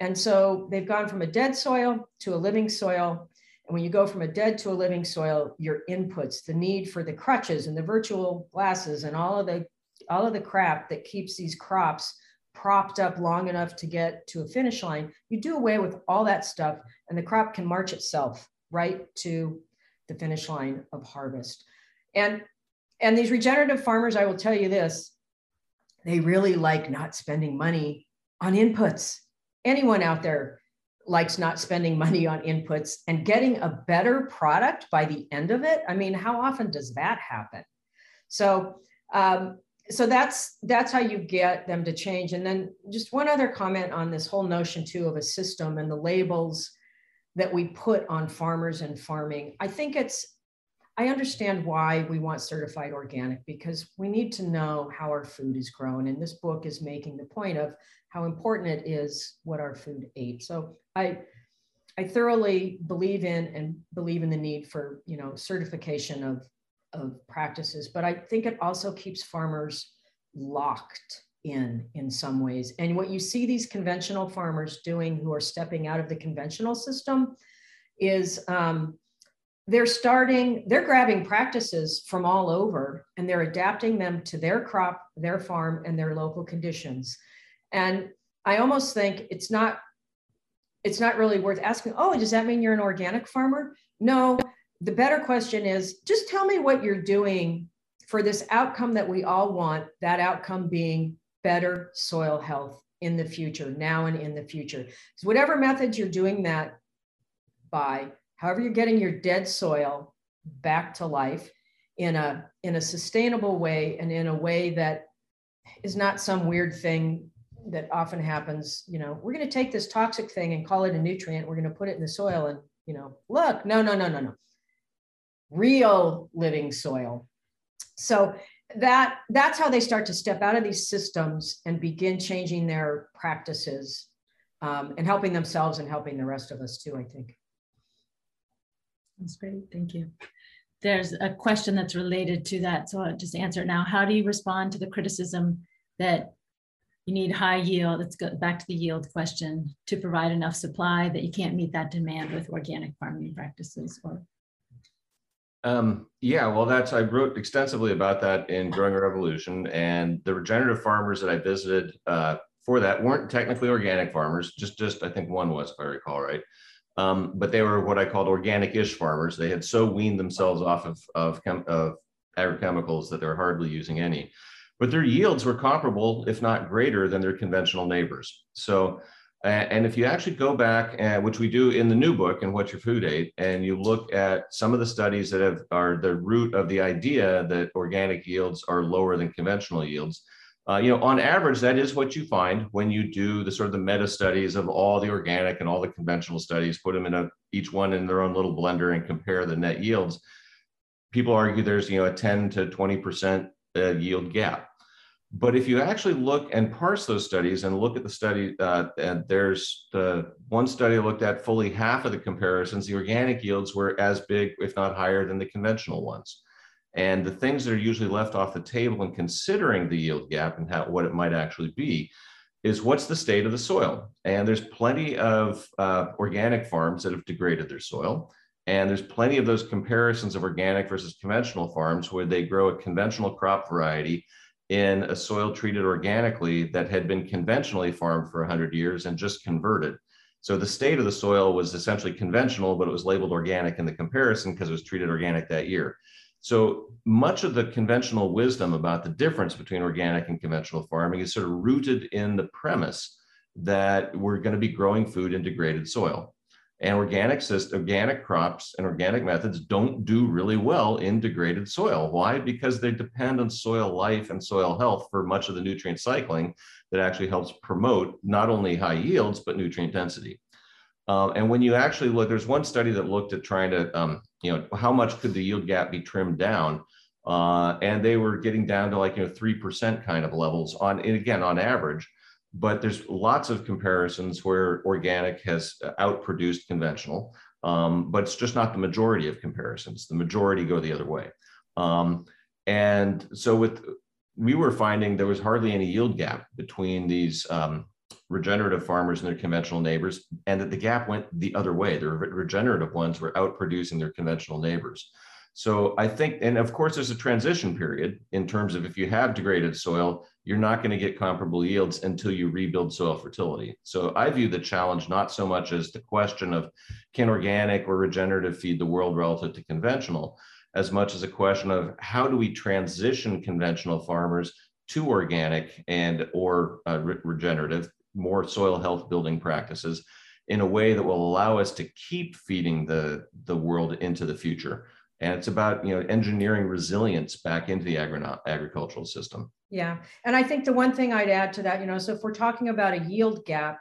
And so they've gone from a dead soil to a living soil. And when you go from a dead to a living soil, your inputs, the need for the crutches and the virtual glasses and all of the all of the crap that keeps these crops propped up long enough to get to a finish line, you do away with all that stuff and the crop can march itself right to the finish line of harvest. And and these regenerative farmers, I will tell you this, they really like not spending money on inputs. Anyone out there likes not spending money on inputs and getting a better product by the end of it. I mean, how often does that happen? So, um, so that's that's how you get them to change. And then just one other comment on this whole notion too of a system and the labels that we put on farmers and farming. I think it's I understand why we want certified organic because we need to know how our food is grown. And this book is making the point of how important it is what our food ate. So I, I thoroughly believe in and believe in the need for you know certification of, of practices, but I think it also keeps farmers locked in in some ways. And what you see these conventional farmers doing who are stepping out of the conventional system is um, they're starting, they're grabbing practices from all over and they're adapting them to their crop, their farm, and their local conditions. And I almost think it's not, it's not really worth asking, oh, does that mean you're an organic farmer? No, the better question is just tell me what you're doing for this outcome that we all want, that outcome being better soil health in the future, now and in the future. So whatever methods you're doing that by, however you're getting your dead soil back to life in a in a sustainable way and in a way that is not some weird thing that often happens you know we're going to take this toxic thing and call it a nutrient we're going to put it in the soil and you know look no no no no no real living soil so that that's how they start to step out of these systems and begin changing their practices um, and helping themselves and helping the rest of us too i think that's great. Thank you. There's a question that's related to that. So I'll just answer it now. How do you respond to the criticism that you need high yield? Let's go back to the yield question to provide enough supply that you can't meet that demand with organic farming practices or um, yeah, well, that's I wrote extensively about that in Growing a Revolution, and the regenerative farmers that I visited uh, for that weren't technically organic farmers. Just, just I think one was, if I recall right. Um, but they were what I called organic-ish farmers. They had so weaned themselves off of, of, of agrochemicals that they're hardly using any. But their yields were comparable, if not greater, than their conventional neighbors. So, and if you actually go back, and which we do in the new book, and what your food ate, and you look at some of the studies that have, are the root of the idea that organic yields are lower than conventional yields, uh, you know, on average, that is what you find when you do the sort of the meta studies of all the organic and all the conventional studies, put them in a, each one in their own little blender and compare the net yields. People argue there's, you know, a 10 to 20% uh, yield gap. But if you actually look and parse those studies and look at the study, uh, and there's the one study looked at fully half of the comparisons, the organic yields were as big, if not higher, than the conventional ones. And the things that are usually left off the table in considering the yield gap and how, what it might actually be is what's the state of the soil? And there's plenty of uh, organic farms that have degraded their soil. And there's plenty of those comparisons of organic versus conventional farms where they grow a conventional crop variety in a soil treated organically that had been conventionally farmed for 100 years and just converted. So the state of the soil was essentially conventional, but it was labeled organic in the comparison because it was treated organic that year. So much of the conventional wisdom about the difference between organic and conventional farming is sort of rooted in the premise that we're going to be growing food in degraded soil. And organic system, organic crops and organic methods don't do really well in degraded soil. Why? Because they depend on soil life and soil health for much of the nutrient cycling that actually helps promote not only high yields, but nutrient density. Um, and when you actually look, there's one study that looked at trying to, um, you know, how much could the yield gap be trimmed down? Uh, and they were getting down to like, you know, 3% kind of levels on, and again, on average. But there's lots of comparisons where organic has outproduced conventional, um, but it's just not the majority of comparisons. The majority go the other way. Um, and so with we were finding there was hardly any yield gap between these um, regenerative farmers and their conventional neighbors, and that the gap went the other way. The regenerative ones were outproducing their conventional neighbors. So I think, and of course, there's a transition period in terms of if you have degraded soil, you're not going to get comparable yields until you rebuild soil fertility. So I view the challenge not so much as the question of can organic or regenerative feed the world relative to conventional, as much as a question of how do we transition conventional farmers to organic and or uh, re regenerative, more soil health building practices in a way that will allow us to keep feeding the, the world into the future. And it's about you know engineering resilience back into the agri agricultural system. Yeah, and I think the one thing I'd add to that, you know, so if we're talking about a yield gap,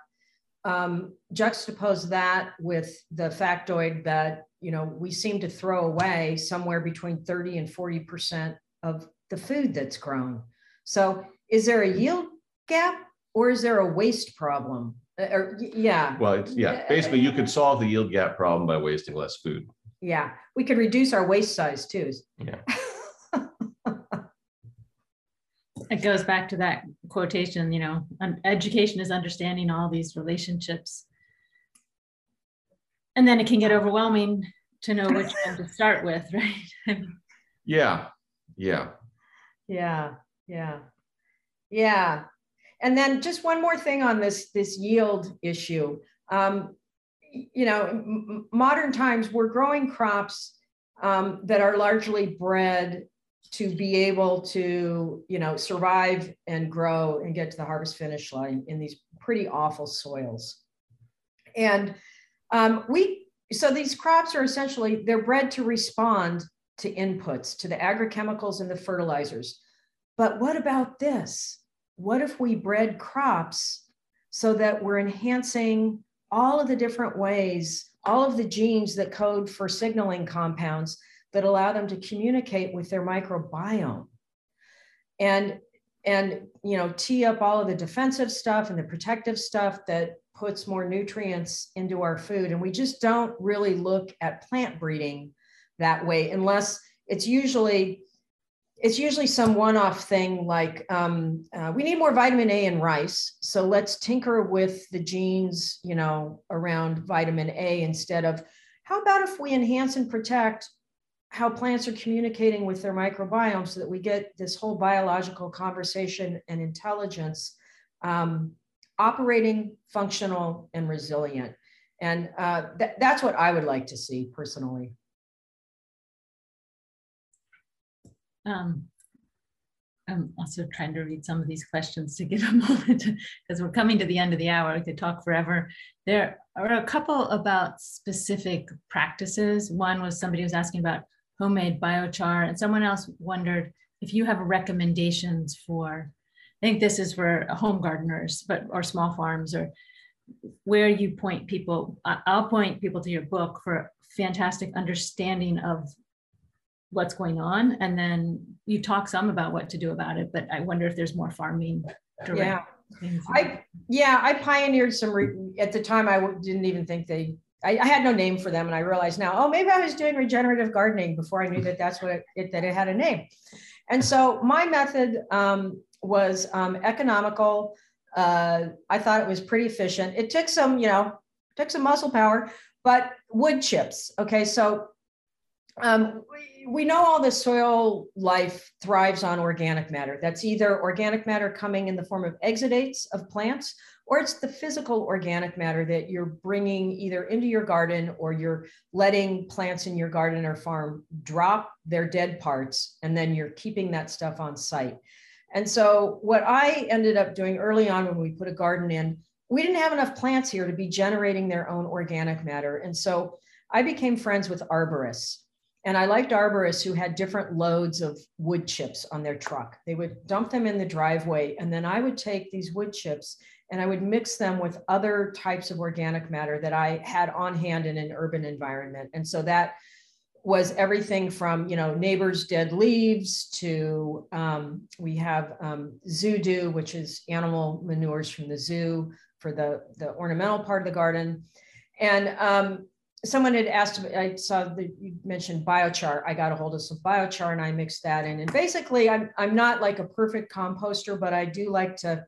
um, juxtapose that with the factoid that you know we seem to throw away somewhere between 30 and 40 percent of the food that's grown. So is there a yield gap or is there a waste problem? Uh, or yeah. Well it's yeah basically you could solve the yield gap problem by wasting less food yeah we could reduce our waste size too. Yeah. It goes back to that quotation you know education is understanding all these relationships. And then it can get overwhelming to know which one to start with right? Yeah yeah. Yeah yeah yeah. And then just one more thing on this this yield issue. Um, you know modern times we're growing crops um, that are largely bred to be able to you know survive and grow and get to the harvest finish line in these pretty awful soils. And um, we so these crops are essentially they're bred to respond to inputs to the agrochemicals and the fertilizers. But what about this? What if we bred crops so that we're enhancing all of the different ways all of the genes that code for signaling compounds that allow them to communicate with their microbiome and and you know tee up all of the defensive stuff and the protective stuff that puts more nutrients into our food. And we just don't really look at plant breeding that way unless it's usually it's usually some one-off thing like um, uh, we need more vitamin A in rice, so let's tinker with the genes, you know, around vitamin A instead of how about if we enhance and protect how plants are communicating with their microbiome so that we get this whole biological conversation and intelligence um, operating, functional, and resilient. And uh, th that's what I would like to see personally. Um, I'm also trying to read some of these questions to give a moment because we're coming to the end of the hour. We could talk forever. There are a couple about specific practices. One was somebody was asking about homemade biochar, and someone else wondered if you have recommendations for I think this is for home gardeners, but or small farms or where you point people. I'll point people to your book for fantastic understanding of what's going on, and then you talk some about what to do about it. But I wonder if there's more farming. Yeah, I yeah I pioneered some at the time. I didn't even think they. I, I, had no name for them, and I realized now. Oh, maybe I was doing regenerative gardening before I knew that that's what it, that it had a name. And so my method um, was um, economical. Uh, I thought it was pretty efficient. It took some, you know, took some muscle power, but wood chips. Okay, so um, we, we know all the soil life thrives on organic matter. That's either organic matter coming in the form of exudates of plants, or it's the physical organic matter that you're bringing either into your garden or you're letting plants in your garden or farm drop their dead parts, and then you're keeping that stuff on site. And so what I ended up doing early on when we put a garden in, we didn't have enough plants here to be generating their own organic matter. And so I became friends with arborists. And I liked arborists who had different loads of wood chips on their truck. They would dump them in the driveway, and then I would take these wood chips and I would mix them with other types of organic matter that I had on hand in an urban environment. And so that was everything from you know neighbors dead leaves to um, we have um, zoo which is animal manures from the zoo for the the ornamental part of the garden and um, someone had asked i saw that you mentioned biochar i got a hold of some biochar and i mixed that in and basically i'm, I'm not like a perfect composter but i do like to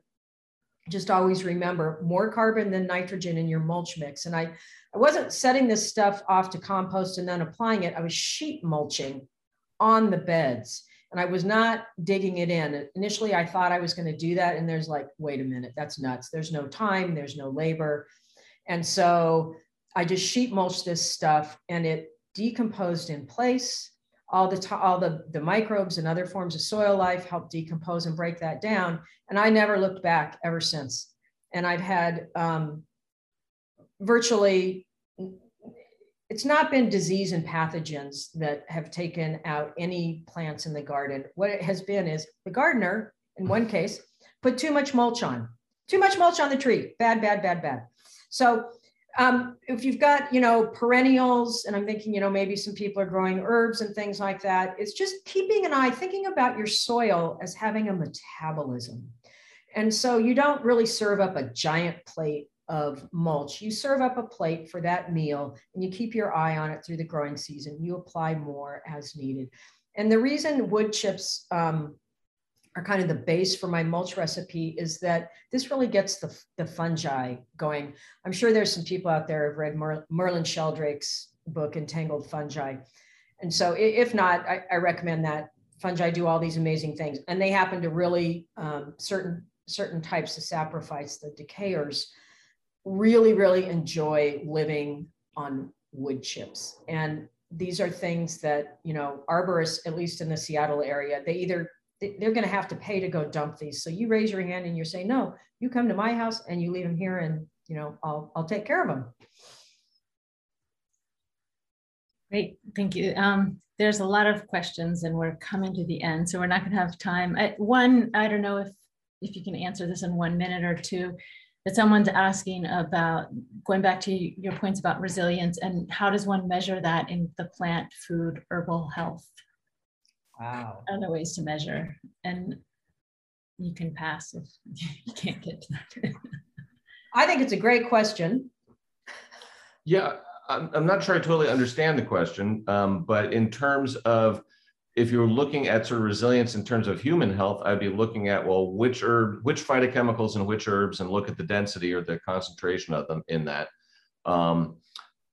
just always remember more carbon than nitrogen in your mulch mix and i I wasn't setting this stuff off to compost and then applying it. I was sheet mulching on the beds and I was not digging it in. Initially, I thought I was going to do that. And there's like, wait a minute, that's nuts. There's no time, there's no labor. And so I just sheet mulched this stuff and it decomposed in place. All the, all the, the microbes and other forms of soil life helped decompose and break that down. And I never looked back ever since. And I've had um, virtually it's not been disease and pathogens that have taken out any plants in the garden. What it has been is the gardener, in one case, put too much mulch on, too much mulch on the tree. Bad, bad, bad, bad. So um, if you've got, you know, perennials, and I'm thinking, you know, maybe some people are growing herbs and things like that, it's just keeping an eye, thinking about your soil as having a metabolism. And so you don't really serve up a giant plate of mulch. You serve up a plate for that meal and you keep your eye on it through the growing season. You apply more as needed. And the reason wood chips um, are kind of the base for my mulch recipe is that this really gets the, the fungi going. I'm sure there's some people out there who've read Mer- Merlin Sheldrake's book, Entangled Fungi. And so if not, I, I, recommend that. Fungi do all these amazing things. And they happen to really, um, certain certain types of saprophytes, the decayers, really, really enjoy living on wood chips. And these are things that, you know, arborists, at least in the Seattle area, they either they're going to have to pay to go dump these. So you raise your hand and you're saying, no, you come to my house and you leave them here and, you know, I'll, I'll take care of them. Great, thank you. Um, there's a lot of questions and we're coming to the end, so we're not going to have time. I, one, I don't know if if you can answer this in one minute or two that someone's asking about going back to your points about resilience and how does one measure that in the plant food herbal health wow. other ways to measure and you can pass if you can't get to that. I think it's a great question. Yeah i'm, I'm not sure i totally understand the question um, but in terms of if you're looking at sort of resilience in terms of human health, I'd be looking at well, which herb, which phytochemicals and which herbs, and look at the density or the concentration of them in that. Um,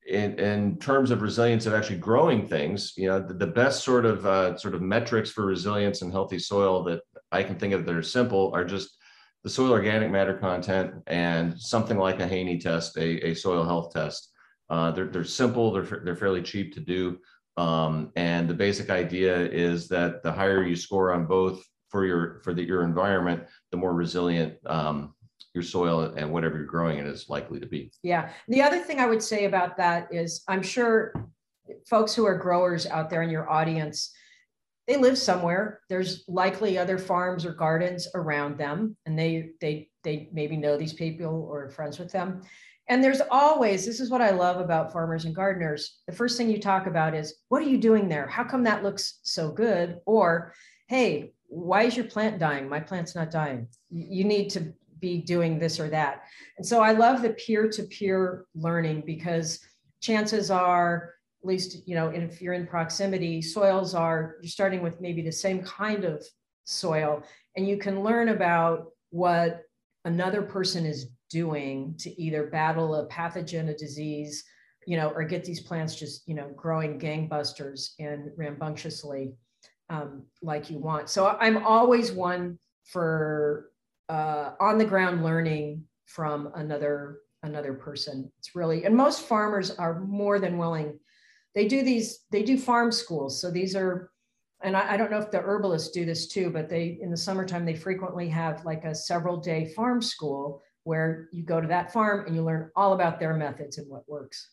in, in terms of resilience of actually growing things, you know, the, the best sort of uh, sort of metrics for resilience and healthy soil that I can think of that are simple are just the soil organic matter content and something like a Haney test, a, a soil health test. Uh, they're, they're simple, they're, they're fairly cheap to do. Um, and the basic idea is that the higher you score on both for your for the, your environment, the more resilient um, your soil and whatever you're growing it is likely to be. Yeah. The other thing I would say about that is I'm sure folks who are growers out there in your audience, they live somewhere. There's likely other farms or gardens around them, and they they they maybe know these people or are friends with them. And there's always, this is what I love about farmers and gardeners. The first thing you talk about is, what are you doing there? How come that looks so good? Or, hey, why is your plant dying? My plant's not dying. You need to be doing this or that. And so I love the peer to peer learning because chances are, at least, you know, if you're in proximity, soils are, you're starting with maybe the same kind of soil, and you can learn about what another person is doing to either battle a pathogen, a disease, you know, or get these plants just, you know, growing gangbusters and rambunctiously um, like you want. So I'm always one for uh, on the ground learning from another another person. It's really, and most farmers are more than willing. They do these, they do farm schools. So these are, and I, I don't know if the herbalists do this too, but they, in the summertime, they frequently have like a several day farm school where you go to that farm and you learn all about their methods and what works.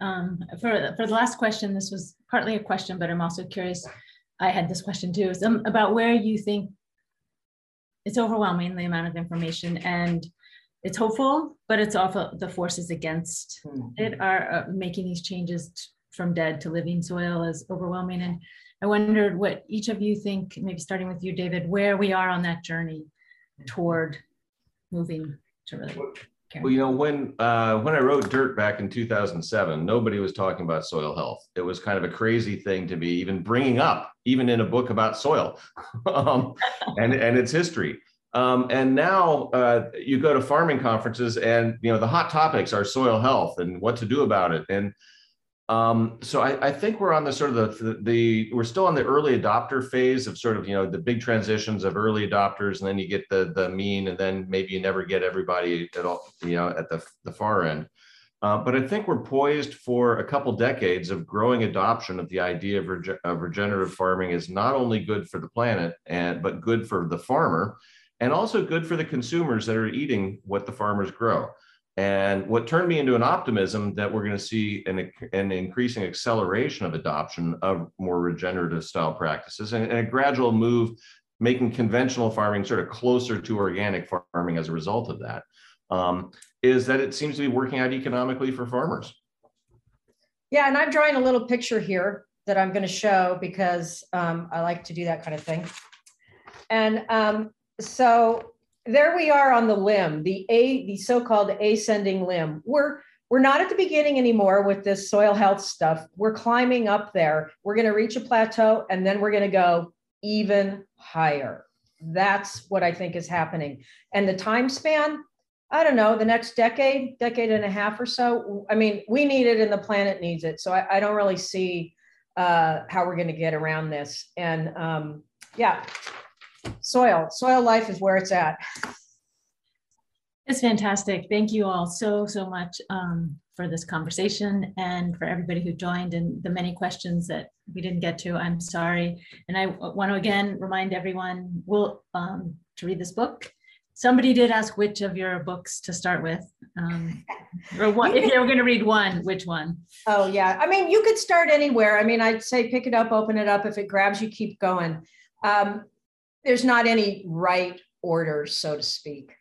Um, for, for the last question, this was partly a question, but I'm also curious. I had this question too, is, um, about where you think it's overwhelming the amount of information and it's hopeful, but it's also the forces against Hmm. it are uh, making these changes from dead to living soil is overwhelming. And I wondered what each of you think, maybe starting with you, David, where we are on that journey toward moving to really. Well, you know, when uh, when I wrote Dirt back in 2007, nobody was talking about soil health. It was kind of a crazy thing to be even bringing up, even in a book about soil um, and and its history. Um, and now uh, you go to farming conferences, and you know the hot topics are soil health and what to do about it. And um, so I, I think we're on the sort of the, the we're still on the early adopter phase of sort of you know the big transitions of early adopters, and then you get the the mean, and then maybe you never get everybody at all you know at the the far end. Uh, but I think we're poised for a couple decades of growing adoption of the idea of, of regenerative farming is not only good for the planet and but good for the farmer, and also good for the consumers that are eating what the farmers grow. And what turned me into an optimism that we're going to see an, an increasing acceleration of adoption of more regenerative style practices and, and a gradual move making conventional farming sort of closer to organic farming as a result of that, um, is that it seems to be working out economically for farmers. Yeah, and I'm drawing a little picture here that I'm going to show because um, I like to do that kind of thing. And um, so there we are on the limb, the a the so-called ascending limb. We're we're not at the beginning anymore with this soil health stuff. We're climbing up there. We're going to reach a plateau and then we're going to go even higher. That's what I think is happening. And the time span, I don't know, the next decade, decade and a half or so. I mean, we need it and the planet needs it. So I, I don't really see uh, how we're going to get around this. And um, yeah, soil, soil life is where it's at. It's fantastic. Thank you all so, so much um, for this conversation and for everybody who joined and the many questions that we didn't get to. I'm sorry. And I want to again remind everyone will um, to read this book. Somebody did ask which of your books to start with. Um, or what, if you're going to read one, which one? Oh, yeah. I mean, you could start anywhere. I mean, I'd say pick it up, open it up. If it grabs you, keep going. Um, there's not any right order, so to speak.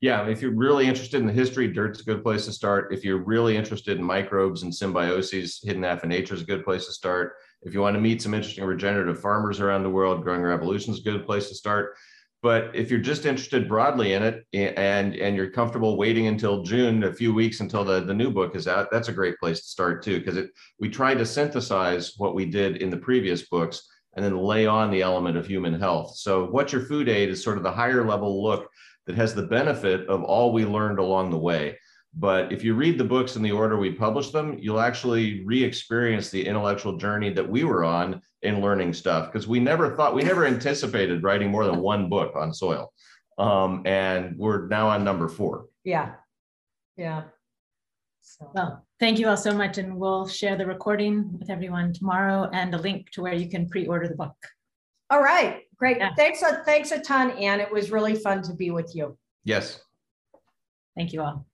Yeah, if you're really interested in the history, dirt's a good place to start. If you're really interested in microbes and symbioses, hidden half of nature is a good place to start. If you want to meet some interesting regenerative farmers around the world, growing revolution is a good place to start. But if you're just interested broadly in it and and you're comfortable waiting until June, a few weeks until the, the new book is out, that's a great place to start too, because it we tried to synthesize what we did in the previous books and then lay on the element of human health. So what's your food ate is sort of the higher level look that has the benefit of all we learned along the way. But if you read the books in the order we publish them, you'll actually re-experience the intellectual journey that we were on in learning stuff because we never thought we never anticipated writing more than one book on soil. Um, and we're now on number four. Yeah. Yeah. So. Well, thank you all so much. And we'll share the recording with everyone tomorrow and a link to where you can pre-order the book. All right. Great. Yeah. Thanks a, thanks a ton, Anne. It was really fun to be with you. Yes. Thank you all.